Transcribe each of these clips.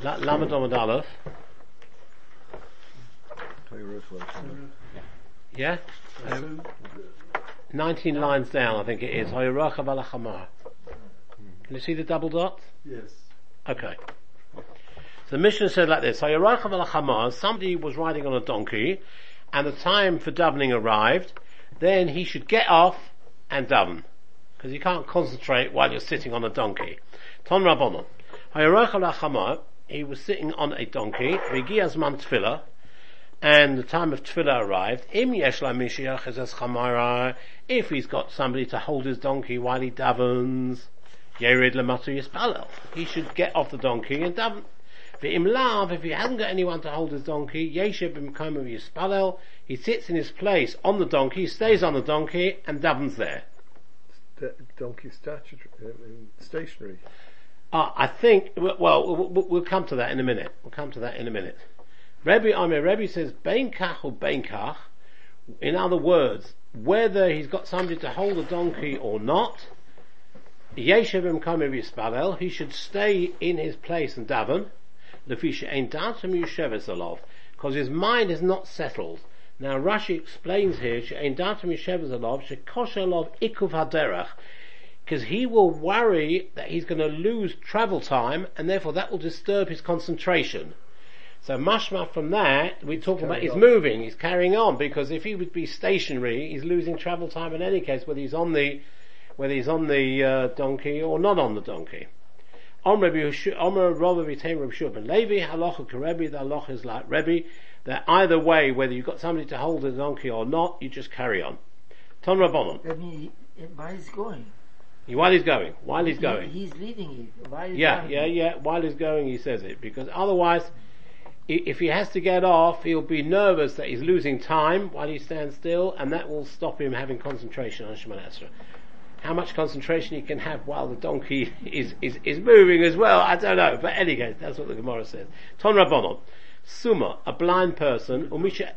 Lamed Omid Aleph. Yeah? Um, 19 lines down, I think it is. Can you see the double dot? Yes. Okay. So the mission said like this, somebody was riding on a donkey, and the time for davening arrived, then he should get off and daven. Because you can't concentrate while you're sitting on a donkey. Ton Rabbanon. He was sitting on a donkey, Vigiaz man tefillah, and the time of tefillah arrived, im yesh la mishiach es chamara, if he's got somebody to hold his donkey while he davens, yerid lamatu yispalel. He should get off the donkey and daven. V'im lav, if he hasn't got anyone to hold his donkey, yesheb b'mkom yispalel, he sits in his place on the donkey, stays on the donkey, and davens there. Donkey statutory, uh, stationary. Uh, I think, well, we'll, come to that in a minute. We'll come to that in a minute. Rebbe Amir, Rebbe says, Bein kach or bein kach, in other words, whether he's got somebody to hold a donkey or not, Yeshev Kamev Yisparel, he should stay in his place and daven, Lefisha Ein Datum Yusheves because his mind is not settled. Now Rashi explains here, She'ein Datum Yusheves Alov, Shekosha Alov Ikuv Haderach, because he will worry that he's going to lose travel time, and therefore that will disturb his concentration. So mashma from that, we talk about he's moving, he's carrying on, because if he would be stationary, he's losing travel time in any case, whether he's on the, whether he's on the uh, donkey or not on the donkey. Omer Rabbi Vitain Rabbi Shub and Levi, halacha karebi, the halacha is like Rebbe, that either way, whether you've got somebody to hold the donkey or not, you just carry on. Ton Rabbanon. Why is going? While he's going, while he's going. He's leading it. While he's yeah, yeah, yeah. While he's going, he says it because otherwise, if he has to get off, he'll be nervous that he's losing time while he stands still, and that will stop him having concentration on Shemon Esra. How much concentration he can have while the donkey is, is, is moving as well, I don't know. But anyway, that's what the Gemara says. Ton Rabbanon. Suma, a blind person, Umisha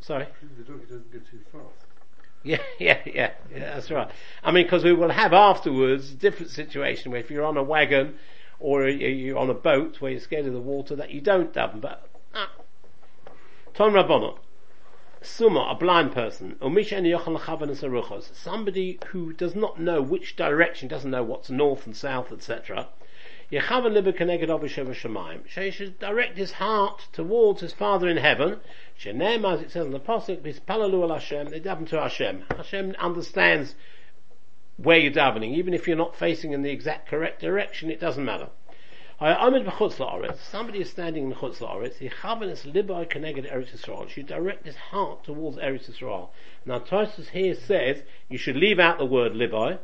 sorry? The donkey doesn't get too fast. Yeah, yeah, yeah, yeah, that's right. I mean, because we will have afterwards a different situation where if you're on a wagon or you're on a boat where you're scared of the water that you don't daven. But ah. Ton Rabbanon, Summa, a blind person, somebody who does not know which direction, doesn't know what's north and south, etc. So he should direct his heart towards his Father in heaven. As it says in the Pasuk, they daven to Hashem. Hashem understands where you're davening, even if you're not facing in the exact correct direction, it doesn't matter. Somebody is standing in the Chutz La'aretz, Yechavenis libai connected Eretz Yisrael. Should direct his heart towards Eretz Yisrael. Now Tosfos here says you should leave out the word libai,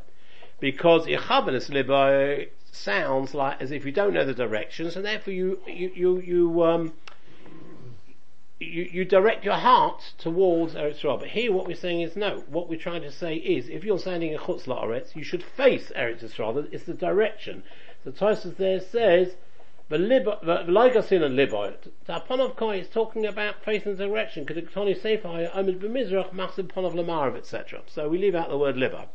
because Yechavenis libai sounds like as if you don't know the directions, and therefore you, you, you, you um, you, you direct your heart towards Eretz Yisrael. But here what we're saying is no. What we're trying to say is, if you're standing in Chutz La'aretz, you should face Eretz Yisrael. It's the direction. The Tosfos there says, like us in a liboy. The Aponov Koi is talking about facing the direction, only Sefer Omid B'Mizrach, Machzib Ponov Lamarav, etc. So we leave out the word libo.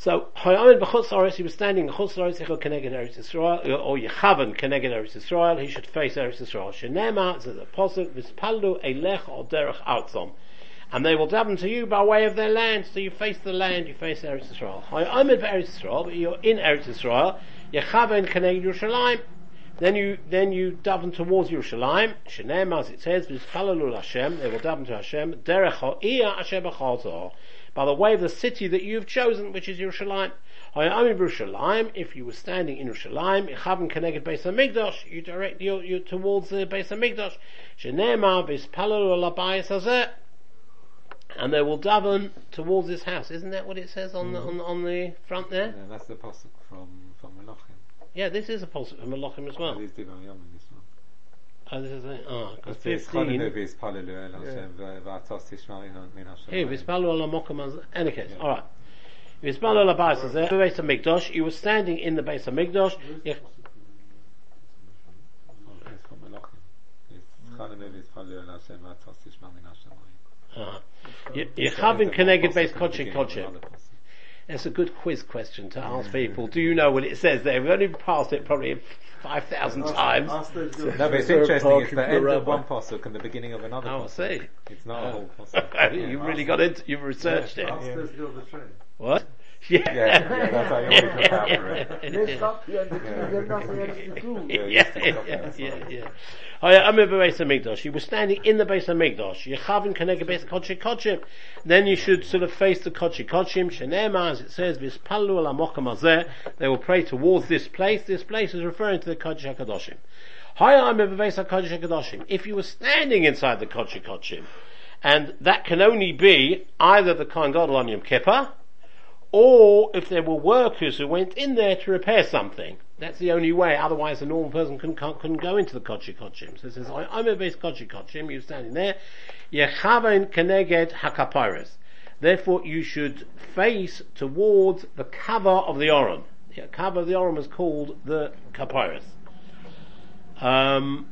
So, Hayamin b'chutz he was standing in chutz Aretz, Keneged Eretz Yisrael, or Yechavan Keneged Eretz Yisrael, he should face Eretz Yisrael. Shenema, says the Apostle, Vispaldu Elech or Derech Outzom. And they will daven to you by way of their land, so you face the land, you face Eretz Yisrael. Hayamin Eretz Yisrael, but you're in Eretz Yisrael, Yechavan Keneged Yerushalayim, then you then you daven towards Yerushalayim. Shenem, as it says, V'Yispalalu Hashem. They will daven to Hashem. Derech Ha'iyah Hashem by the way of the city that you've chosen, which is Yerushalayim. If you were standing in Yerushalayim, Ichavim connected Beis Hamikdash, you direct you, you towards the Beis Hamikdash. Shenema v'Ispalalu Alabayis Hazeh. And they will daven towards this house. Isn't that what it says on, mm-hmm. the, on, on the front there? Yeah, that's the pasuk from from Melachim. Yeah, this is a pasuk from Melachim as well. This is it. Because 15. Here, Vizpalu ala mokum Any case, alright. Vizpalu ala bais is there. Beis HaMikdash. You were standing in the Beis HaMikdash. Yechavim keneged beis kodshei kodshei. It's a good quiz question to ask people. Do you know what it says there? We've only passed it probably 5,000 times. Ask those girls. No, but it's interesting. Parker It's for the end of one pasuk and the beginning of another. Oh, I pasuk. see. It's not a Oh. whole pasuk. you've really got into, you've researched it. Ask those the train. What? Yeah. Yeah, yeah, that's how you always look out for it. They stop here because they have nothing else to do. Yeah, yeah, you yeah, stick yeah, yeah, yeah. Oh yeah, I'm in the base of Migdosh. He was standing in the base of Migdosh. Yechavin kenega base kodesh kochim. Then you should sort of face the kodesh kochim. Shenema, as it says, vispalu ala mokum. They will pray towards this place. This place is referring to the kodesh hakadoshim. Hi, I'm in the base of kodesh hakadoshim. If you were standing inside the kodesh kochim, and that can only be either the Kohen Gadol on Yom Kippur, or if there were workers who went in there to repair something. That's the only way, otherwise a normal person couldn't, go into the Kochi Kochim. So it says, I'm a base Kochi Kochim, you're standing there, Yechaven Keneged HaKapiris. Therefore you should face towards the cover of the Oron. The cover of the Oron is called the Kapiris. Um,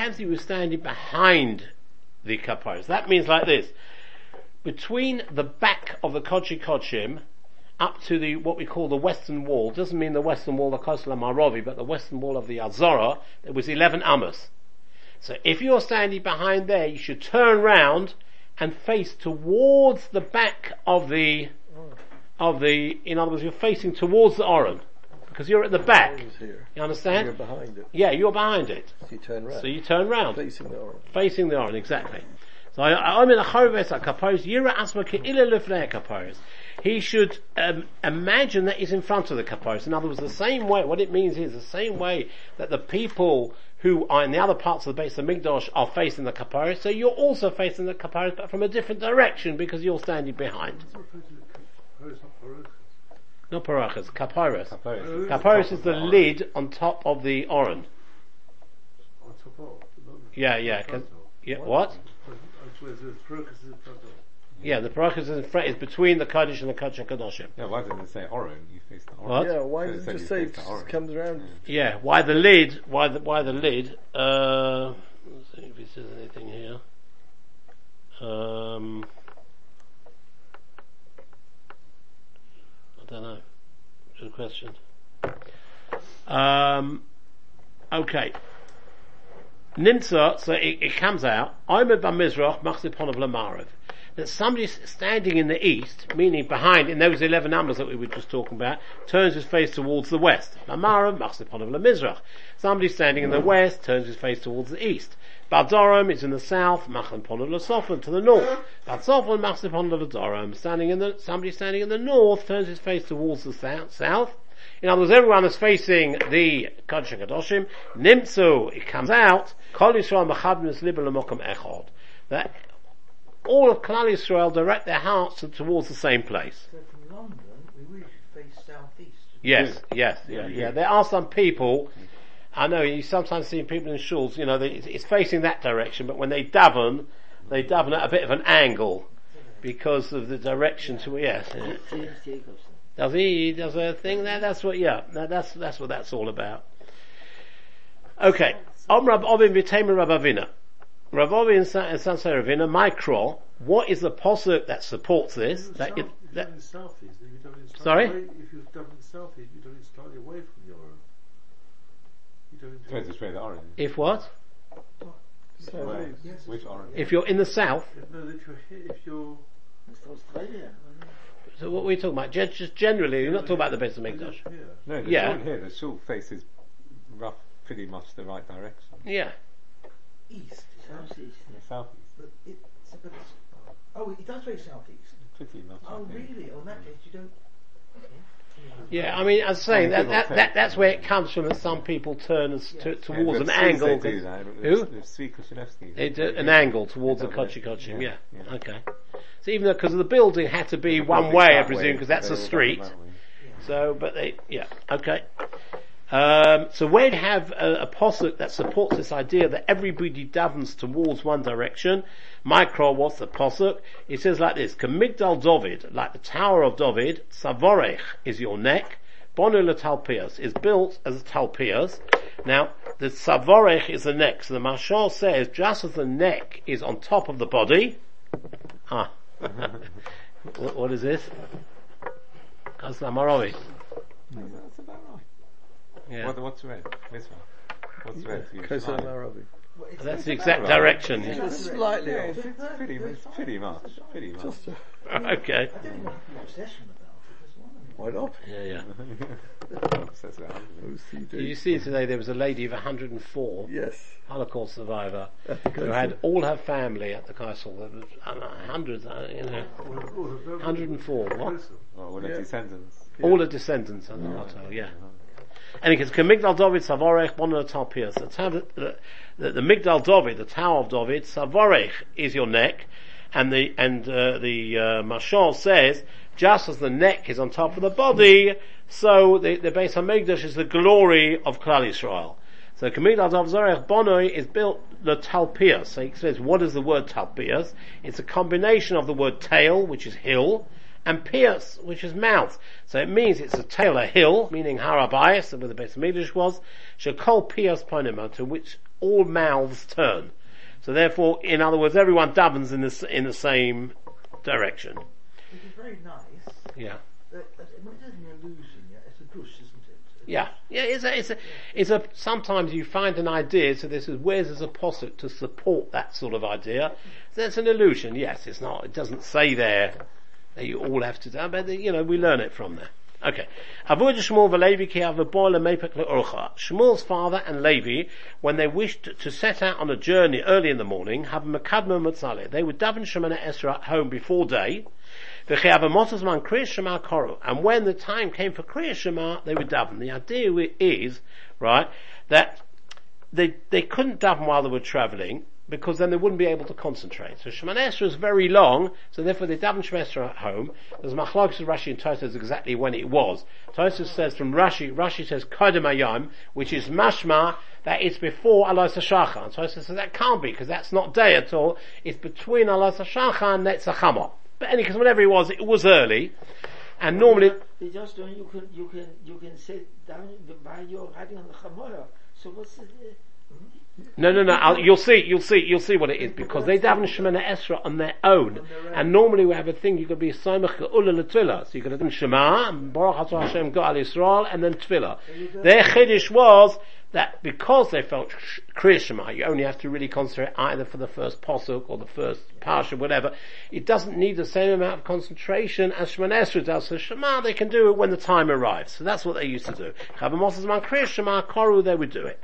happens if you standing behind the Kapiris? That means like this between the back of the Kochi Kochim up to the what we call the western wall doesn't mean the western wall of the Kosla Marovi, but the western wall of the Azora. There was eleven amos. So if you're standing behind there, you should turn round and face towards the back of the of the. In other words, you're facing towards the Oron because you're at the back. You You're behind it. Yeah, you're behind it. So you turn round. So you turn round facing the orange. facing the Oron, exactly. So I, I'm in a chorves kapos yira asma ke'ila lefnei kapos. He should um, imagine that he's in front of the kapos. In other words, the same way. What it means is the same way that the people who are in the other parts of the base of Migdosh are facing the kapos. So you're also facing the kapos, but from a different direction because you're standing behind. Not parachas, kapiros. Kapiros. Kapiros is the lid on top of the Oron. On top of. not Yeah, yeah. in 'cause- yeah, what? I the crocus is in front of. Yeah, the parachas is, in front, is between the Kaddish and the Kaddish HaKadoshim. Yeah, why didn't it say Oron? You face the Oron. What? Yeah, why So does it it just you say face it the orange. comes around? Yeah, why the lid? Why the why the lid? Uh, let's see if he says anything here. Um, I don't know. Good question. Um, okay. Nimtza, so it, it comes out, a Bamizrach, Machzipon of Lamarav. That somebody standing in the east, meaning behind, in those 11 numbers that we were just talking about, turns his face towards the west. Lamarav, Machzipon of Lamizrach. Somebody standing in the west, turns his face towards the east. Badorum is in the south, Machanpon of Lasofan to the north. Badsofan, Machzipon of Badorum. Standing in the, somebody standing in the north, turns his face towards the south, south. In other words, everyone is facing the Kodesh HaKadoshim. Nimtzu, it comes out, Kol Yisrael Mechabim Libel Mokum Echod. That all of Klal Yisrael direct their hearts towards the same place. So from London, we really should face southeast. Yes, yes, yeah, yeah. There are some people, I know you sometimes see people in shuls, you know, they, it's- it's facing that direction, but when they daven, they daven at a bit of an angle because of the direction to, yes. yeah. Does he? He does a thing there? That's what, yeah, that, that's, that's what that's all about. Okay. Om Rab Ovin V'Tamer Rab Avina. Rab Ovin and San San Ravina, Micro, what is the posuk that supports this? If That, you've it, done that, in southeast, then you've done it slightly Sorry? Away, if you've done it southeast, you've done it slightly away from your own. You don't Depends which way the Oron is. if what? Southeast. Where? Yes. Which Oron? If you're in the south, No, if you're here, if you're It's Australia. so what are we talking about? Gen- Just generally, you're not talking about the base of Mikdash. here, No, the Yeah. shul here, the shul faces rough, pretty much the right direction. Yeah. east, Southeast. The southeast. but it's, but it's oh, it does face southeast. Pretty much. Oh, really? On that case, you don't. Yeah, I mean, as I say, I mean, that, that, that, that's where it comes from that some people turn us to, towards Yeah, an angle. They do 'cause- that. Who? The Sweet Kushevsky. It, uh, an angle towards the Yeah. Kochi yeah. Yeah. Okay. So even though, because the building had to be one way, I presume, because that's a street. that way. So, but they, yeah, okay. Um, so you have a, a posuk that supports this idea that everybody davens towards one direction, Micro, what's the posuk? It says like this, Kamigdal David, like the Tower of David, Savorech is your neck, Bonula Talpias is built as a Talpias. Now, the Savorech is the neck, so the Mashal says, just as the neck is on top of the body, ah, what, what is this? That's about right. Yeah. What, what's red? This one. What's red? You Kosar. Arabi. Well, That's the exact right. direction. It's yeah. about Slightly right. off. It's It's perfect, pretty, it's it's pretty much. Pretty much. Just a, Okay. I don't even have an obsession about it as well. why not? Yeah, yeah. OCD. Did you see today there was a lady of 104, Yes. Holocaust survivor, who had all her family at the castle. There was I hundreds, uh, you know, 104. What? Oh, well, Yeah. yeah. descendants. All the descendants of the Otto, yeah. And it says, Migdal David Savorech Bono Talpias. The, the, the, the Migdal David, the Tower of David, Savorech is your neck, and the, and, uh, the, uh, Mashal says, just as the neck is on top of the body, so the, the base of Migdash is the glory of Klal Yisrael. So Kamigdal David Zorech Bonoi is built the Talpias. So he says, what is the word Talpias? It's a combination of the word tail, which is hill, and Piers, which is mouth. So it means it's a tail, a hill, meaning Harabias, where the base of Midrash was, Shekol Piers Ponima, to which all mouths turn. So therefore, in other words, everyone davens in the, in the same direction. Which is very nice. Yeah. That, that, I it isn't an illusion yet. It's a gush, isn't it? Yeah, yeah. It's a, it's a, it's a. Sometimes you find an idea. So this is where's there's a posset to support that sort of idea. So it's an illusion. Yes, it's not. It doesn't say there that you all have to do. But you know, we learn it from there. Okay. Avoid Shmuel v'Levi ki. Shmuel's father and Levi, when they wished to set out on a journey early in the morning, have makadma matzaleh. They would daven Shemana Esra at home before day. And when the time came for kriyas shema, they would daven. The idea is, right, that they, they couldn't daven while they were travelling, because then they wouldn't be able to concentrate. So Shemana Esra is very long, so therefore they daven Shemana Esra at home. There's Machlokes of Rashi and Tosfos exactly when it was. Tosfos says from Rashi, Rashi says Kodem Hayom, which is mashma, that it's before Alos HaShachar. And Tosfos says that can't be, because that's not day at all. It's between Alos HaShachar and Netzachama. But anyway, because whenever it was, it was early. And normally, They just don't, you can, you can, you can sit down while you're riding on the Chamorah. So what's the, No, no, no. I'll, you'll see. You'll see. You'll see what it is because they daven Shemana Esra on their own, and normally we have a thing. You could be Saimach Geula L'Tfilah, so you could have done Shema, and Baruch Hashem Gal Yisrael, and then Tfilah. Their chiddush was that because they felt Kriya Shema, you only have to really concentrate either for the first posuk or the first parsha, whatever. It doesn't need the same amount of concentration as Shemana Esra does. So Shema, they can do it when the time arrives. So that's what they used to do. Chavamos Man Kriya Shema Koru, they would do it.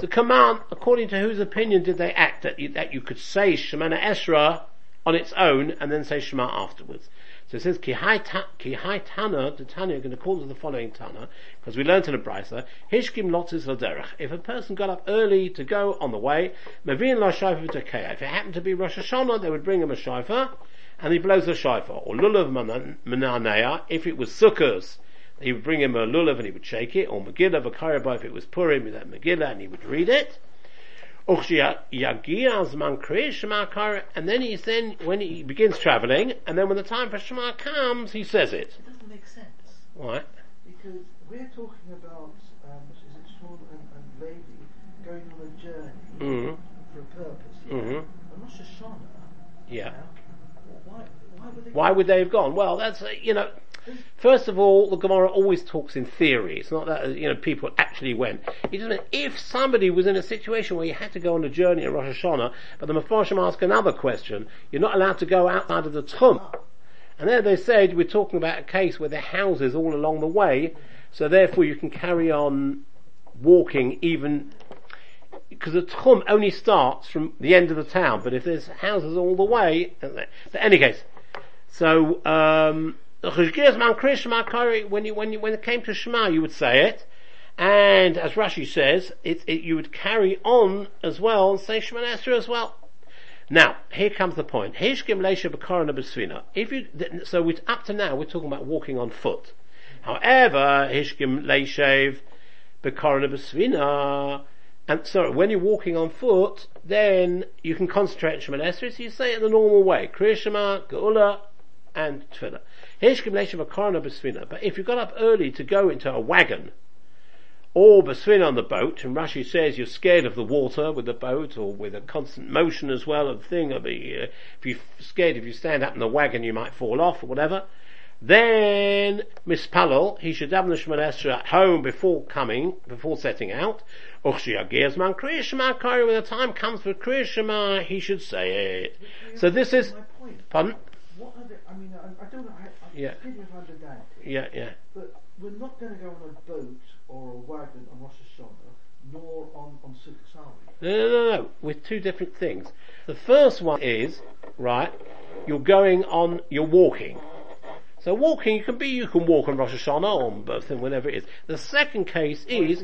So command, according to whose opinion did they act that you, that you could say Shemana Esra on its own and then say Shema afterwards? So it says ki hai ta- hai Tana, the Tana going to call to the following Tana, because we learned in the Brisa, Hishkim lotzis l'derech. If a person got up early to go on the way, Mavin la v'tekeya. If it happened to be Rosh Hashanah, they would bring him a shofar, and he blows a shofar. Or lulav manan- mananea, if it was sukkahs, he would bring him a lulav and he would shake it, or Megillah v'karabah if it was Purim, with that Megillah and he would read it. And then he's then, when he begins travelling, and then when the time for Shema comes, he says it. It doesn't make sense. Right? Because we're talking about, um, is it Shmuel and, and Levi going on a journey Mm-hmm. for a purpose. Mm-hmm. And Rosh Hashanah, Yeah. why, why would they Why would they have gone? Well, that's, uh, you know, first of all, the Gemara always talks in theory. It's not that, uh, you know, people actually went. It doesn't, if somebody was in a situation where you had to go on a journey at Rosh Hashanah, but the Mepharshim ask another question, you're not allowed to go outside of the Tchum. And there they said, we're talking about a case where there are houses all along the way, so therefore you can carry on walking even because the tchum only starts from the end of the town, but if there's houses all the way, but any case, so um, when you when you when it came to Shema, you would say it, and as Rashi says, it, it you would carry on as well and say Shema Esra as well. Now, here comes the point. If you, so we up to now we're talking about walking on foot. However, hishkim leishav b'korona b'svina, and so when you're walking on foot, then you can concentrate on Shema Esra, so you say it the normal way. Kriya Shema, Geula, and Tefillah. Hishkim leisha b'korona b'svina. But if you got up early to go into a wagon, or Basvin on the boat, and Rashi says you're scared of the water with the boat, or with a constant motion as well of thing, or be, uh, if you're scared if you stand up in the wagon you might fall off, or whatever. Then, Mispalel, he should have the Shemon Esra at home before coming, before setting out. Uchshi Agiersman Kriya Shema Kari, when the time comes for Kriya Shema, he should say it. So this is, my point. pardon? What are the, I mean, I, I don't know. I, I Yeah. think if I understand it, Yeah, yeah. but we're not going to go on a boat or a wagon on Rosh Hashanah, nor on on Sukkot are we? No, no, no, no, with two different things. The first one is, right, you're going on, you're walking. So walking, you can be, you can walk on Rosh Hashanah or on birthday, whenever it is. The second case is,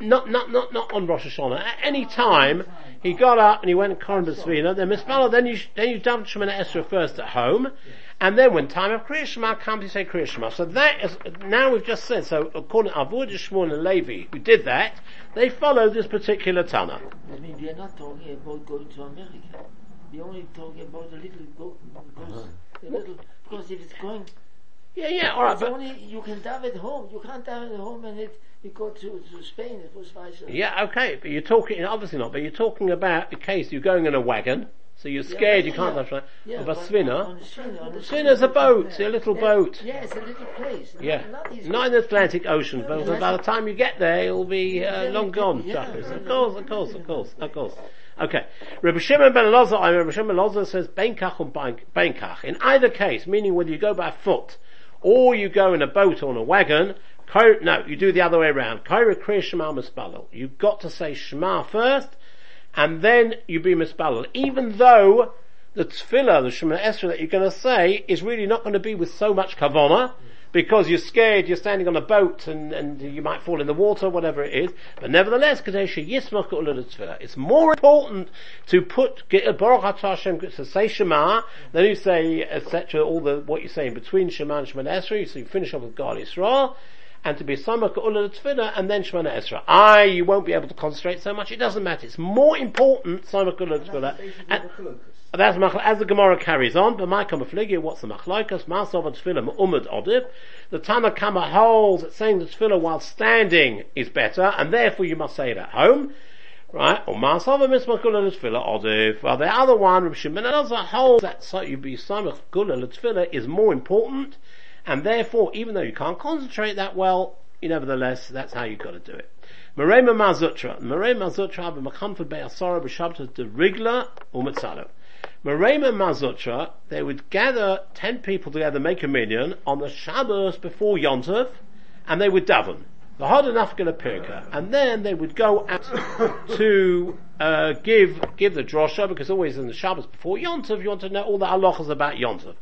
not, not, not, not on Rosh Hashanah. At any time, he got up and he went Koran B'Svina, then Mispala, then you, then you done Shemana Esra first at home, and then when time of Kriya Shema comes, you say Kriya Shema. So that is, now we've just said, so according to Avud Shmuel and Levi, who did that, they followed this particular Tana. I mean, we are not talking about going to America. We're only talking about a little go, a little, because if it's going, Yeah, yeah, alright, it's but, only, you can dive at home. You can't dive at home and it, you go to, to Spain, it was vice. Yeah, okay, but you're talking, obviously not, but you're talking about the case you're going in a wagon, so you're scared you can't yeah. touch that. Yeah, Of a swinner, a swinner, a swinner's a boat, a little Yeah, boat. Yeah, it's a little place. Not- Yeah, Not, not in the Atlantic Ocean, Yeah, but by the time you get there, it'll be uh, Yeah, long gone. yeah, Chuckers. yeah. Of course, of course, of course, of course. Okay, Rabbi Shimon ben Elazar, I mean, Rabbi Shimon ben Elazar says Benkach and Benkach. In either case, meaning whether you go by foot or you go in a boat or in a wagon, no, you do the other way around. Shema. You've got to say Shema first, and then you be Mispalel. Even though the tefillah, the Shema Esra that you're going to say is really not going to be with so much kavana, because you're scared, you're standing on a boat and, and you might fall in the water, whatever it is. But nevertheless, Kadesha Yismach Ula Tefillah. It's more important to put, Baruch Hashem, to say Shema, then you say, etc., all the, what you say in between Shema and Shema Esra, so you finish off with God Yisrael, and to be Samach Ula Tefillah, and then Shema Esra. I, you won't be able to concentrate so much, it doesn't matter. It's more important, Samach Ula Tefillah. That's as the Gemara carries on, but my kamafligya, what's the machlaikas? Masov and tefillah umad odiv. The Tana Kama holds that saying the tefillah while standing is better, and therefore you must say it at home. Right? Or Masov and mismakula tefillah odiv. Well, the other one, Rav Shimon Elazar holds that so you be samach kula tefillah is more important, and therefore, even though you can't concentrate that well, you nevertheless, that's how you've got to do it. Merema Mazutra. Merema Mazutra b'machamfad be'asara b'shabta de rigla u'metzalo. Merema Mazutra, they would gather ten people together, make a minyan, on the Shabbos before Yontov, and they would daven. The hard enough get a pirka, and then they would go out to uh, give give the drosha because always in the Shabbos before Yontov you want to know all the halachas about Yontov.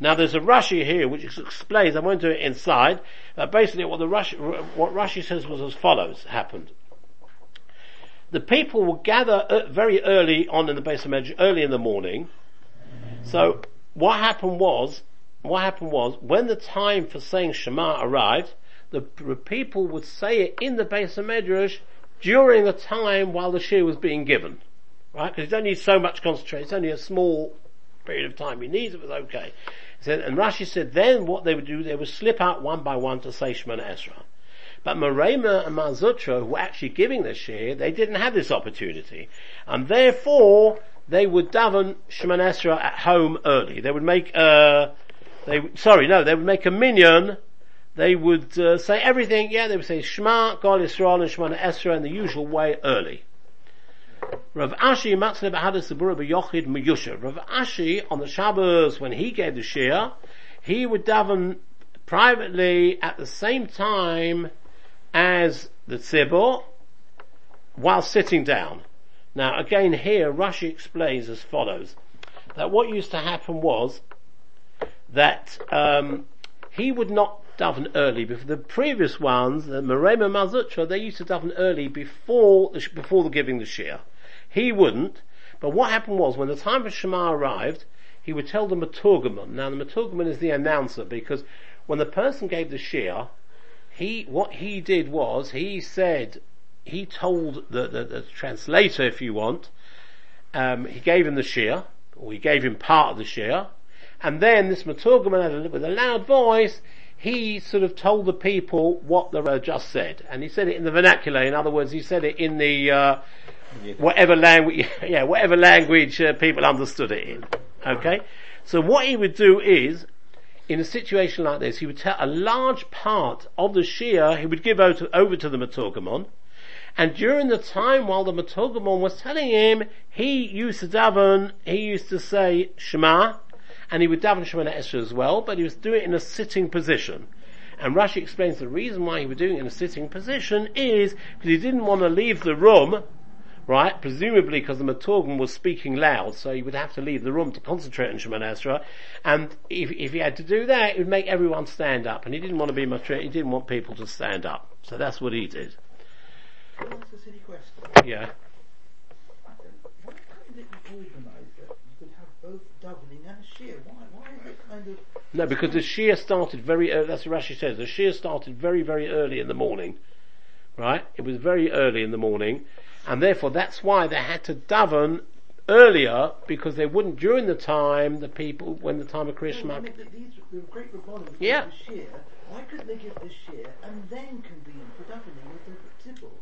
Now there's a Rashi here which explains. I won't do it inside. But basically, what the Rashi what Rashi says was as follows happened. The people would gather uh, very early on in the base of Medrash, early in the morning. So what happened was, what happened was, when the time for saying Shema arrived, the p- people would say it in the base of Medrash during the time while the shir was being given. Right? Because it's don't so much concentration. It's only a small period of time he needs, It was okay. So, and Rashi said then what they would do, they would slip out one by one to say Shemana Esra. But Marema and Mazutra, who were actually giving the shir, they didn't have this opportunity. And therefore, they would daven Shemana Esra at home early. They would make, uh, they, sorry, no, they would make a minyan they would uh, say everything, yeah, they would say Shema, God Yisrael, and Shemana Esra in the usual way early. Rav Ashi Matzle B'Hadas Zebura B'Yochid Meyusha. Rav Ashi, on the Shabbos, when he gave the Shir, he would daven privately at the same time as the Tzibor, while sitting down. Now again here, Rashi explains as follows, that what used to happen was, that, um, he would not daven early. Before the previous ones, the Merema Mazutra, they used to daven early before the, before the giving the shir. He wouldn't, but what happened was when the time for Shema arrived, he would tell the Maturgaman. Now the Maturgaman is the announcer because when the person gave the shir, he, what he did was, he said, he told the, the, the translator, if you want, um, he gave him the shir, or he gave him part of the shir, and then this Maturgaman had a, little with a loud voice, he sort of told the people what the Rebbe just said, and he said it in the vernacular. In other words, he said it in the uh, whatever language, yeah, whatever language uh, people understood it in. Okay, so what he would do is, in a situation like this, he would tell a large part of the Shia he would give over to, over to the Maturgamon, and during the time while the Maturgamon was telling him, he used to daven, he used to say Shema, and he would daven Shemana Esra as well, but he was doing it in a sitting position. And Rashi explains the reason why he was doing it in a sitting position is because he didn't want to leave the room, right? Presumably because the Maturgan was speaking loud, so he would have to leave the room to concentrate on Shemana Esra. And if, if he had to do that, it would make everyone stand up. And he didn't want to be much, he didn't want people to stand up. So that's what he did. Can I ask a silly question? Yeah. Davening and a shear? Why, why is it kind of... No, because the Shia started very early, that's what Rashi says, the Shia started very, very early in the morning. Right? It was very early in the morning, and therefore that's why they had to daven earlier, because they wouldn't during the time, the people, when the time of No, I mean, the, these, the great Rabbanim Yeah. shear, why couldn't they give the shear and then convene for davening with the tibble?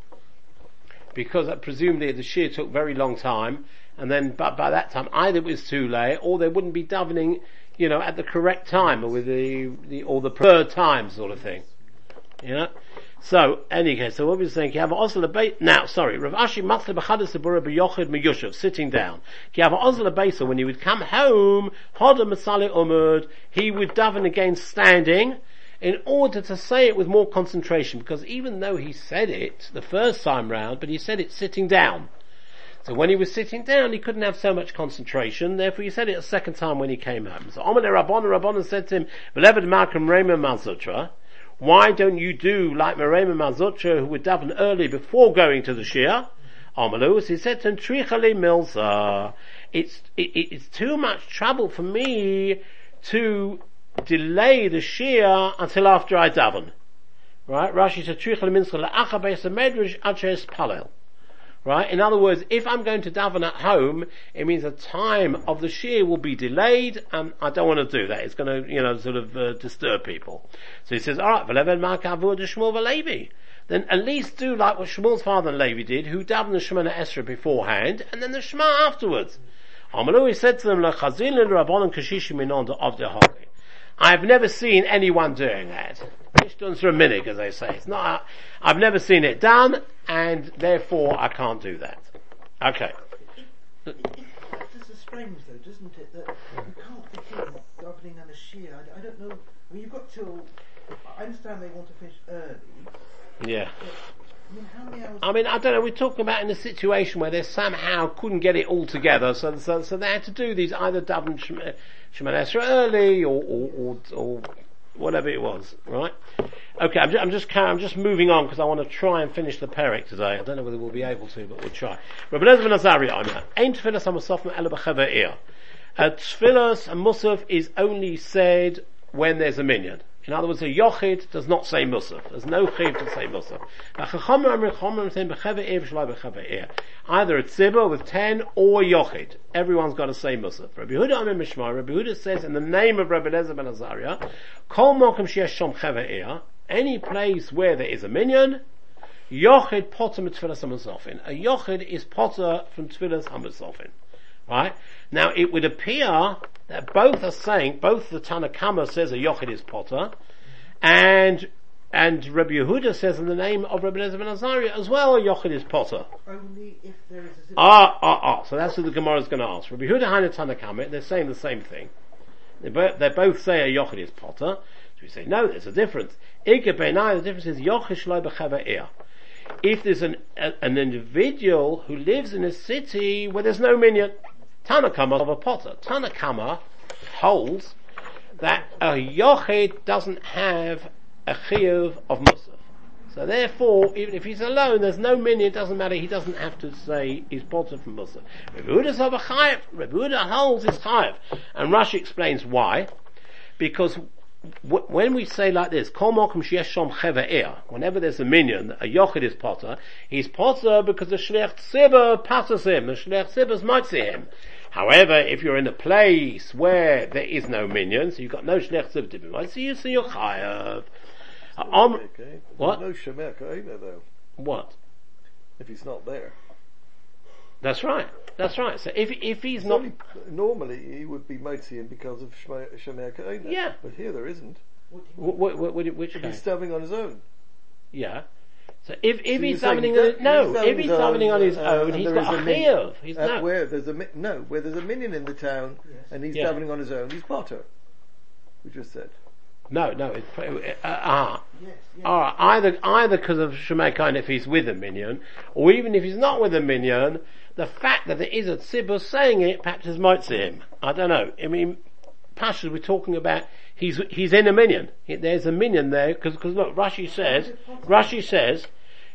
Because uh, presumably the shear took very long time, and then but by that time either it was too late, or they wouldn't be davening, you know, at the correct time, or with the, the or the preferred time sort of thing. You know? So, any case, so what we're saying, Kiava Osla Beis, now, sorry, Rav Ashi Matzle B'chadis sitting down. Kiava Osla Beisa, when he would come home, Hoda Masali Umud, he would daven again standing, in order to say it with more concentration, because even though he said it the first time round, but he said it sitting down. So when he was sitting down, he couldn't have so much concentration, therefore he said it a second time when he came home. So Omar Rabbon, Rabbon said to him, Velevad Malcolm Rema Mazutra, why don't you do like Merema Mazutra who would daven early before going to the Shia? Omalus, he said to him, Trichali Milza, it's, it, it's too much trouble for me to delay the Shia until after I daven. Right? Rashi said, Trichali Milza la'acha beis medrash aches palel. Right? In other words, if I'm going to daven at home, it means the time of the shear will be delayed, and I don't want to do that. It's going to, you know, sort of uh, disturb people. So he says, Shmuel v'Levi. Then at least do like what Shmuel's father and Levi did, who davened the Shemana Esra beforehand, and then the Shema afterwards. Amalu, he said to them, of the. I've never seen anyone doing that. Mishnah's for a minute, as they say. It's not, I've never seen it done, and therefore I can't do that. Okay. Just is strange though, doesn't it, that you can't begin in davening and a shear. I, I don't know, I mean you've got till, I understand they want to finish early, Yeah. I mean. I don't know, we're talking about in a situation where they somehow couldn't get it all together, so, so, so they had to do these either Shema Shema early, or, or, or, or whatever it was, right? Okay, I'm just, I'm just, I'm just moving on because I want to try and finish the Perek today. I don't know whether we'll be able to, but we'll try. Rabbi Elazar ben Azariah, I'm here. Ein tefillas hamusaf ela A tefillas and musaf is only said when there's a minion. In other words, a yochid does not say musaf. There's no chiv to say musaf. Either a tzibah with ten or yochid. Everyone's got to say musaf. Rabbi Yehuda Amir Mishmar, Rabbi Yehuda says in the name of Rabbi Elazar ben Azariah, kol mokum shom any place where there is a minion, yochid potter mit hamusafin. A yochid is potter from tefillas hamusafin. Right? Now it would appear that both are saying, both the Tanakama says a Yochid is Potter, and, and Rabbi Yehuda says in the name of Rabbi Elazar ben Azariah as well, a Yochid is Potter. Only if there is a... Ah, ah, ah. So that's what the Gemara is going to ask. Rabbi Yehuda and Tanakama, they're saying the same thing. They both, they both say a Yochid is Potter. So we say, no, there's a difference. Ike Beinai, the difference is Yochid Shloi B'Chava If there's an, a, an individual who lives in a city where there's no minion, Tanakama of a potter. Tanakama holds that a yochid doesn't have a chiyuv of musaf. So therefore, even if he's alone, there's no minion, it doesn't matter, he doesn't have to say he's potter from musaf. Rebuda's of a chayiv, Rebuda holds his chayiv. And Rashi explains why. Because w- when we say like this, whenever there's a minion, a yochid is potter, he's potter because the shlech tzibah passes him, the shlech tzibah might see him. However, if you're in a place where there is no minion, so you've got no shliach tzibur to be made, you, so you're chayav. Um, Okay. what? No Shemer Kahina though, what? if he's not there. That's right. That's right. So if if he's It's not, only- normally he would be Motzian because of Shema- Shemer Yeah. But here there isn't. What do you wh- wh- wh- which He's case? stabbing on his own. Yeah. So if if So he's you're saying that- on no, he's if he's davening on his uh, own, and he's there got is a min- chiyuv. He's uh, no. Where there's a mi- no, where there's a minion in the town, Yes. and he's Yeah. davening on his own. He's Potter. We just said. No, no. It's, uh, ah, Yes, yes. all right. Either either because of Shemekain if he's with a minion, or even if he's not with a minion, the fact that there is a tzibur saying it perhaps is might see him. I don't know. I mean, Pashas we're talking about. He's he's in a minion. He- There's a minion there because look, Rashi says Rashi says.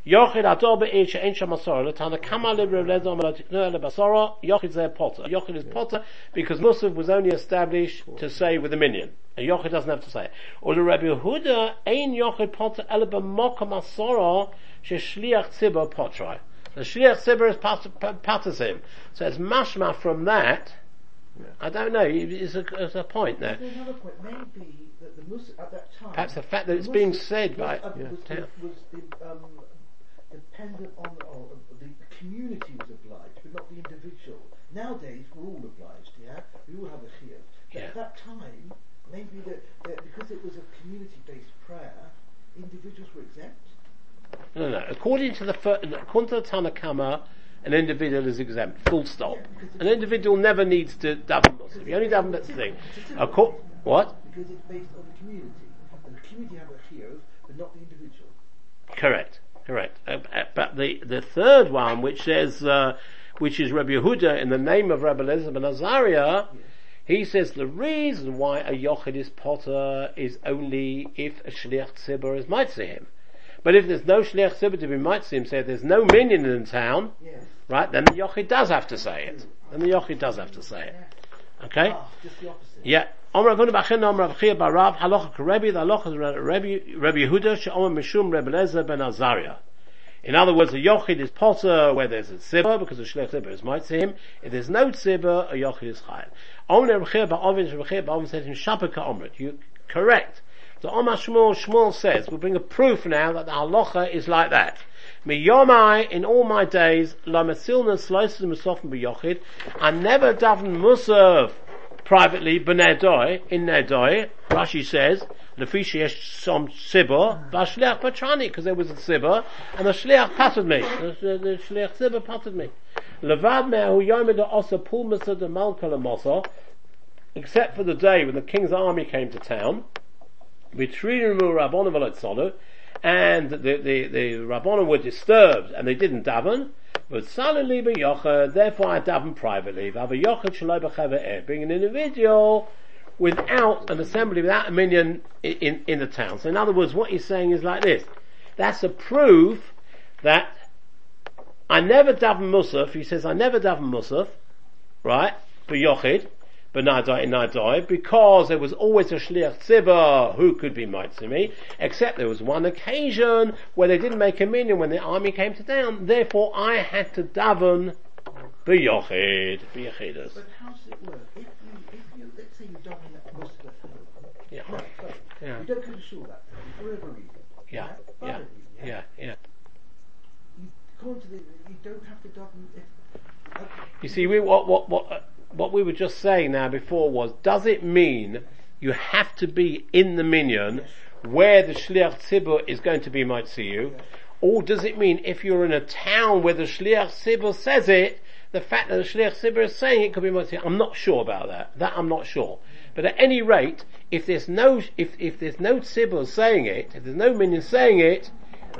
Yochid ador be'ir she'en sham masora, l'tana kama malotino basora, Yochid zeh potter. Yochid is potter because Musaf was only established to say with a minion. And Yochid doesn't have to say it. Or the Rabbi Yehuda, ein Yochid potter ele b'moka masora, she'shliach tzibur potrai. The shliach tzibur is patters him. So it's mashma from that. I don't know, it's a, it's a point there. Another point. Maybe that the at that time. Perhaps the fact that the it's being said by, was, yeah, was, was, was um, dependent on or oh, the community was obliged, but not the individual. Nowadays, we're all obliged. Yeah, we all have a chiyuv. But Yeah. At that time, maybe that, that because it was a community-based prayer, individuals were exempt. No, no, no. According to the fir- according to the Tanakama, an individual is exempt. Full stop. An individual never needs to daven Muslim. You only daven that's the thing. What? Because it's based on the community. And the community have a chiyuv, but not the individual. Correct. Correct. Uh, uh, but the the third one, which says, uh, which is Rabbi Yehuda in the name of Rabbi Eliezer ben Azariah, he says the reason why a yochid is potter is only if a shliach tzibur is mitzvah him. But if there's no shliach tzibur to be mitzvah him, say there's no minion in town, Yes. right, then the yochid does have to say it. Then the yochid does have to say it. Okay? Ah, just the opposite. Yeah. Omer Avinu Bachin Omer Rav Chia Bar Rav Halacha Rebbe the Halacha is Rebbe Rebbe Yehuda Mishum Lezer Ben Azariah. In other words, a yochid is potter where there's a tzibah because the shlech tzibah is might him. If there's no tzibah, a yochid is chayav. Omer Rav Chia Bar Ovin Rav Chia Bar Ovin said in Shapaka Omrit. You correct. So Omar Shmuel Shmuel says we'll bring a proof now that the halacha is like that. Mi yomai in all my days la mesilna slices misofim b'yochid. I never daven musav privately b'nedoi in nedoi. Rashi says lefishi yesh some sibor b'shliach patrani because there was a sibor and the shliach patted me. The, the, the shliach sibor patted me. Levad me'ahu yomid osa pul misa de malka lemosa. Except for the day when the king's army came to town, Vitrimu Rabbanim V'Lotzonu, and the, the, the Rabbanim were disturbed and they didn't daven, but suddenly Yochad, therefore I daven privately, Er, being an individual without an assembly, without a minion in, in, in the town. So in other words, what he's saying is like this. That's a proof that I never daven Musaf, he says I never daven Musaf, right, for Yochid, but Nadai and Nadai, because there was always a Shliach Tzibah who could be Maitzimi, except there was one occasion where they didn't make a minion when the army came to town, therefore I had to daven B'Yochid, B'Yochidus. But how does it work? If you, if you, let's say you have most of the home. Yeah. Yeah. You don't come to shul that for whatever reason. Yeah, yeah, Valid reason, yeah, yeah. You come to the, you don't have to daven if, okay. You see, we, what, what, what, uh, what we were just saying now before was, does it mean you have to be in the minyan where the shliach tzibur is going to be you, or does it mean if you're in a town where the shliach tzibur says it, the fact that the shliach tzibur is saying it could be see? I'm not sure about that. That I'm not sure. But at any rate, if there's no if if there's no tzibur saying it, if there's no minion saying it,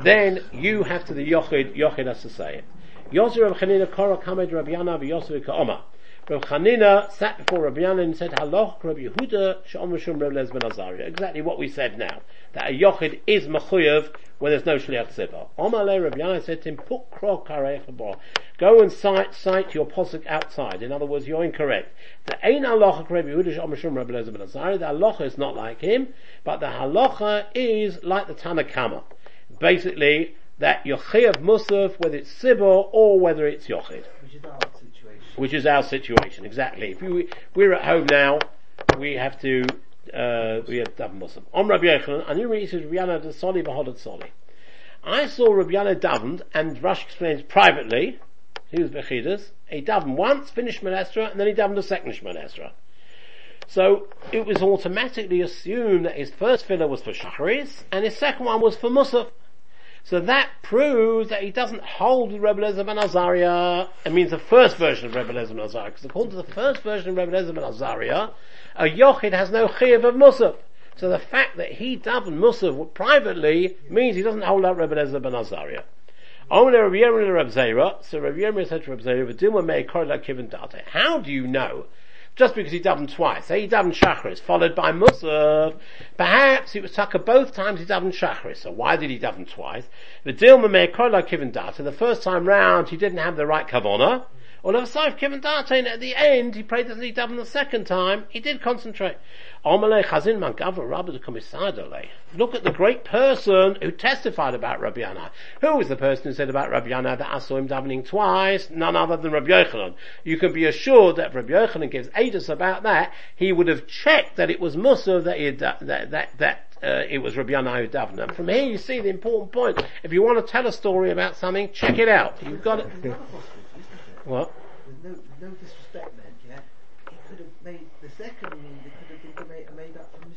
then you have to the yochid. Yochid has to say it. Yosef Rav Chanina Korah Kamed Rabbi Yana v'Yosef Ka'oma. Rav Chanina sat before Rabbi Yana and said, Haloch Rabbi Yehuda Sh'om Rishum Rav Lez ben Azariah. Exactly what we said now. That a yochid is mechuyev when there's no shliach tzibah. Omale Rabbi Yana said to him, Put karech habor. Go and cite, cite your posuk outside. In other words, you're incorrect. The ein halacha Rabbi Yehuda Sh'om Rishum Rav Lez ben Azariah. The halacha is not like him, but the halacha is like the Tanakama. Basically, that you're musaf, whether it's sibor or whether it's yochid. Which is our situation exactly. If we, we're at home now, we have to uh, we have daven muslim. On Rabbi Yochanan, you read says Rabbi the Soli v'hodot Soli. I saw Rabbi Yana davened, and Rush explains privately. He was bechidus. He davened once, finished Shemon and then he davened a second Shemon So it was automatically assumed that his first filler was for Shacharis, and his second one was for Musaf. So that proves that he doesn't hold with Rebbe Lezer ben Azariah. It means the first version of Rebbe Lezer ben Azariah. Because according to the first version of Rebbe Lezer ben Azariah, a Yochid has no chiv of Musaf. So the fact that he davened Musaf privately means he doesn't hold out Rebbe Lezer ben and Rabbi Zera. So Yirmiyah said to Zera. How do you know just because he davened twice. Say he davened Shachris, followed by Musaf. Perhaps it was Tucker both times he davened Shachris. So why did he daven twice? The Dilma Meir Kola Kivin Data, the first time round he didn't have the right Kavona. Or of Saif Kivin Data, and at the end he prayed as he davened the second time, he did concentrate. Look at the great person who testified about Rabbi Yana. Who was the person who said about Rabbi Yana that I saw him davening twice? None other than Rabbi Yochanan. You can be assured that Rabbi Yochanan gives Adis about that, he would have checked that it was Musa that he had, that, that, that uh, it was Rabbi Yana who davened. And from here you see the important point. If you want to tell a story about something, check it out. You've got it. What? With no, no disrespect meant, yeah. He could have made the second Linda could have been made, made up from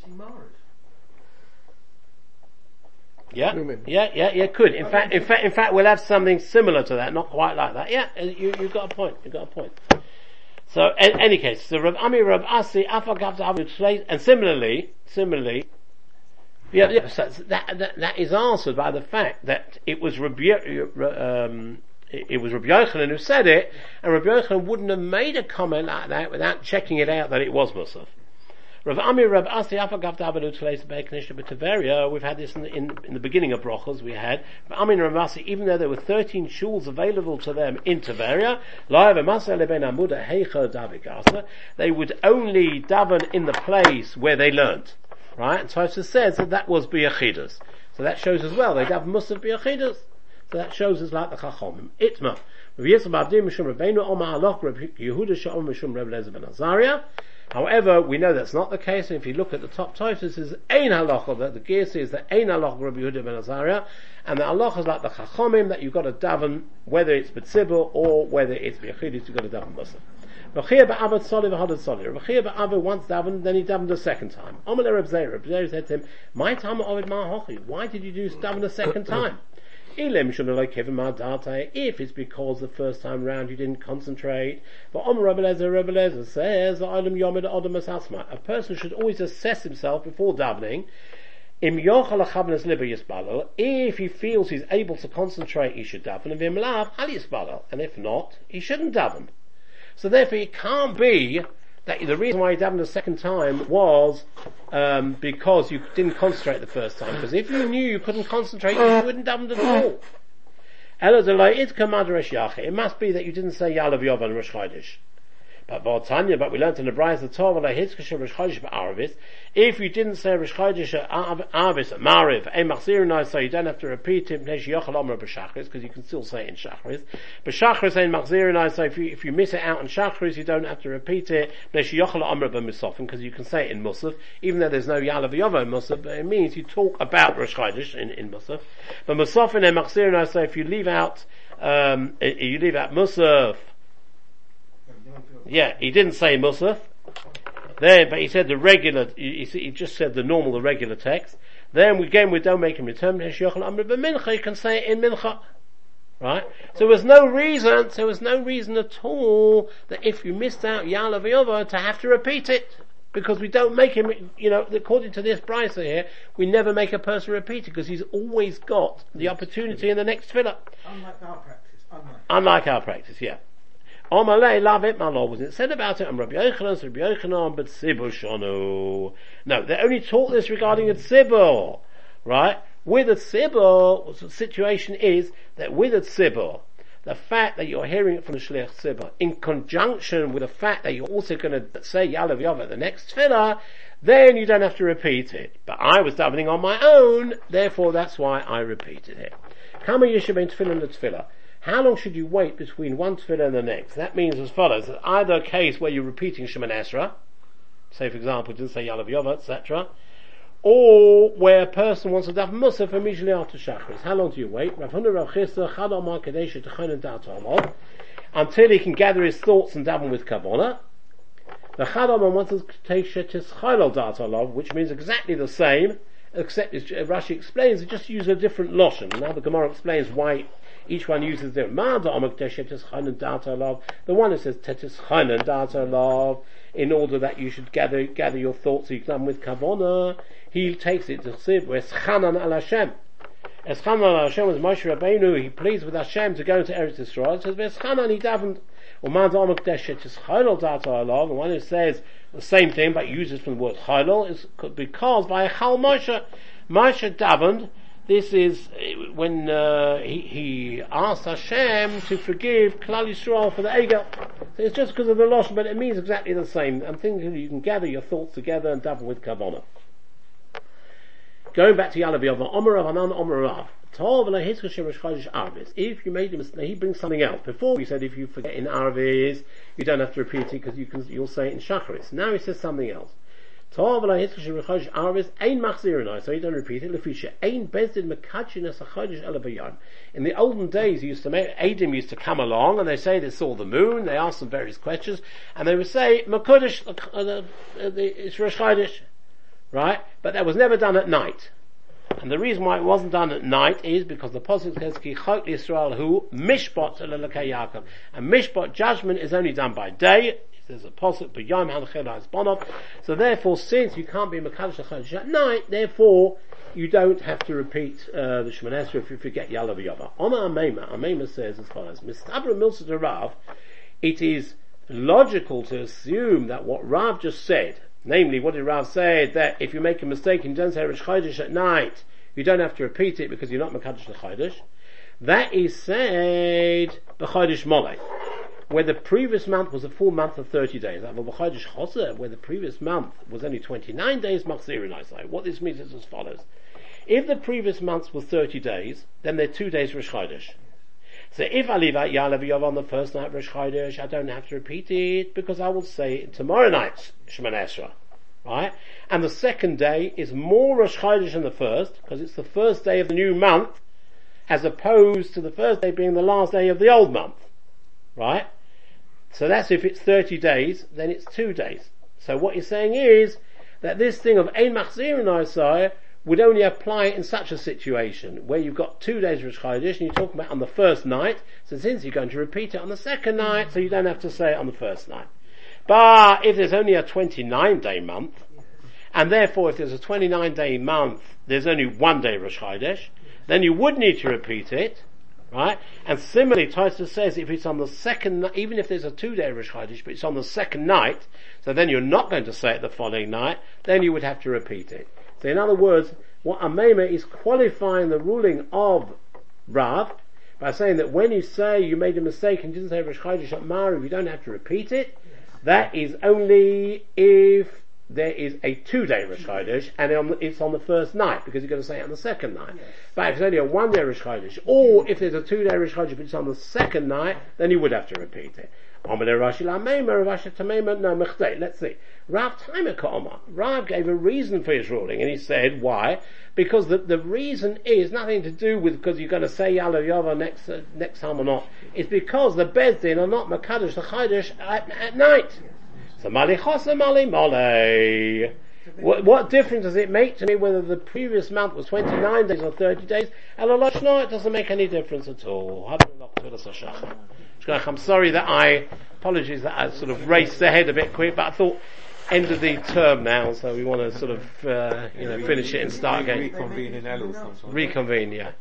Yeah, Women. yeah, yeah, yeah, yeah. could. In fact, in fact, in fact, we'll have something similar to that, not quite like that. Yeah, you, you've got a point, you've got a point. So, in any case, so Rav Ami, Rav Asi, Afagav Zahavu and similarly, similarly, yeah, yeah so that, that, that is answered by the fact that it was Rabbi, um, it, it was Rabbi Yochanan who said it, and Rabbi Yochanan wouldn't have made a comment like that without checking it out that it was Musaf. Rav Amir Rav Asi Afagav Dabanu Tleis Beiknish B'Tiveria, we've had this in the, in, in the beginning of Brochos, we had, Rav Amir Rav Asi, even though there were 13 shuls available to them in Tiveria, they would only daven in the place where they learnt. Right? And Tosfos says that that was B'Yachidas. So that shows as well, they daven Musaf B'Yachidas. So that shows us like the Chachomim. Itma. Rav Yisrael B'Avdim Mishum Rabbeinu Omar Aloch Rav Yehuda Sha'om Mishum Rav Lezer Ben Azariah. However, we know that's not the case. and If you look at the top Tosfos, it says Ein halacha that the gear says that Ein halacha Rabbi Yehuda ben Azariah, and the halacha is like the Chachomim that you've got to daven whether it's B'tzibur or whether it's B'yachidus, you've got to daven Musaf. B'chiyah ba'avad soli v'hadad soli. B'chiyah ba'avad once davened, then he davened a second time. Omer Reb Zera. Reb Zera said to him, "My time ovid ma'hochi. Why did you do daven a second time?" If it's because the first time round you didn't concentrate. But Om Rebelezer Rebelezer says, A person should always assess himself before davening. If he feels he's able to concentrate, he should daven. And if not, he shouldn't daven. So therefore it can't be that the reason why you davened the second time was um, because you didn't concentrate the first time. Because if you knew you couldn't concentrate, you wouldn't daven at all. It must be that you didn't say Yalav Yovan Rosh Chodesh. But Tanya, but we learned in the Brayas the Torah like Hitzkashem Rosh Chodesh Ba'aravis. If you didn't say Rosh Chodesh Aravis Mariv a Machzir so you don't have to repeat it Yochel Omer B'Shachris because you can still say it in Shachris. B'Shachris and Machzir so if you if you miss it out in Shachris you don't have to repeat it Yochel Omer B'Misofim because you can say it in Musaf even though there's no Yalav Yovo in Musaf but it means you talk about Rosh Chodesh in in Musaf. But Musafin and Machzir so if you leave out um, you leave out Musaf yeah, he didn't say Musaf. Then, but he said the regular, he, he just said the normal, the regular text. Then again, we don't make him return but mincha, you can say it in mincha. Right? So there was no reason, there was no reason at all that if you missed out Yalav to have to repeat it. Because we don't make him, you know, according to this price here, we never make a person repeat it because he's always got the opportunity in the next fill Unlike our practice. Unlike, unlike our practice, yeah. Omalei love it, my Lord. Was it said about it? I'm Rabbi Yochanan, Rabbi Yochanan, but Sibur Shonu. No, they only taught this regarding a Tzibur, right? With a Tzibur, the situation is that with a Tzibur, the fact that you're hearing it from the Shliach Tzibur, in conjunction with the fact that you're also going to say Yalav Yava the next tefillah, then you don't have to repeat it. But I was davening on my own, therefore that's why I repeated it. Kama Yishabin Tefillah Tefillah. How long should you wait between one tefillah and the next? That means as follows, either a case where you're repeating Shemon Esra, say for example, didn't say Yalav Yova, etc., or where a person wants to daf Musaf immediately after Shachris. How long do you wait? Until he can gather his thoughts and daven with Kavona. The Chad Amar wants to take Shetis Alav, which means exactly the same, except as Rashi explains, it just uses a different lotion. Now the Gemara explains why each one uses different. Ma'ada Amak Tetis Chaynon Dat Alav. The one that says Tetis Chaynon Dat Alav, in order that you should gather, gather your thoughts so you can with Kavona, he takes it to Siv, where Chanan al Hashem. As Chanan al Hashem was Moshe Rabbeinu, he pleads with Hashem to go into Eretz Yisrael. It says, Where's Chanan? He davened. Tetis Chaynon Dat Alav. The one who says the same thing but uses from the word Chaylol is because by Chal Moshe, Moshe davened, this is uh, when uh, he, he asked Hashem to forgive Klal Yisrael for the Egel. So it's just because of the loss, but it means exactly the same. I'm thinking you can gather your thoughts together and double with Kavanah. Going back to Yalav Yava, Omer Rav Hanan Omer Rav. If you made a mistake, he brings something else. Before we said if you forget in Arvis, you don't have to repeat it because you can, you'll say it in Shacharis. Now he says something else. So you don't repeat it. In the olden days, used to make, Adam used to come along and they say they saw the moon, they asked them various questions, and they would say, Makudish, uh, uh, uh, it's Rosh Chodesh. Right? But that was never done at night. And the reason why it wasn't done at night is because the Pasuk says, Ki chok Yisrael hu mishpat Yaakov. And mishpat judgment is only done by day. There's a Pasuk, b'yom hanachel bonov. So therefore, since you can't be Makadosh HaChodesh at night, therefore, you don't have to repeat uh, the Shemon Esrei if you forget Yalav Yava. Oma Amema, Amema says as follows, Mistabra Milsa Rav, it is logical to assume that what Rav just said, Namely, what did Rav say? That if you make a mistake and don't say at night, you don't have to repeat it because you're not Mekadosh the Chodesh. That is said B'Chodesh Molech, where the previous month was a full month of 30 days. Where the previous month was only 29 days. What this means is as follows. If the previous month was 30 days, then they're two days Rosh Chodesh. So if I leave out Yalav Yov on the first night of Rosh Chodesh, I don't have to repeat it because I will say tomorrow night Shemon Esra. Right? And the second day is more Rosh Chodesh than the first because it's the first day of the new month as opposed to the first day being the last day of the old month. Right? So that's if it's 30 days, then it's two days. So what you're saying is that this thing of Ein Machzirin Isaiah would only apply in such a situation where you've got two days of Chodesh and you're talking about on the first night, so since you're going to repeat it on the second night, so you don't have to say it on the first night. But if there's only a 29 day month, and therefore if there's a 29 day month, there's only one day Rosh Chodesh, then you would need to repeat it, right? And similarly, Tosfos says if it's on the second, even if there's a two day Rosh Chodesh, but it's on the second night, so then you're not going to say it the following night, then you would have to repeat it. So in other words, what Amema is qualifying the ruling of Rav by saying that when you say you made a mistake and didn't say Rosh Chodesh at Mariv, you don't have to repeat it. That is only if there is a two-day Rosh Chodesh and it's on the first night because you're going to say it on the second night. Yes. But if it's only a one-day Rosh Chodesh, or if there's a two-day Rosh Chodesh but it's on the second night, then you would have to repeat it. Let's see. Rav Taimaka Rav gave a reason for his ruling, and he said, why? Because the, the reason is nothing to do with because you're going to say Yalav Yava next, uh, next time or not. It's because the Bezdin are not Makadosh the Chaydosh at, at night. So Mali Chosa Mali Mole. What, what, difference does it make to me whether the previous month was 29 days or 30 days? No, it doesn't make any difference at all. I'm sorry that I, apologies that I sort of raced ahead a bit quick, but I thought end of the term now, so we want to sort of, uh, you know, finish it and start again. Reconvene in. Reconvene, yeah.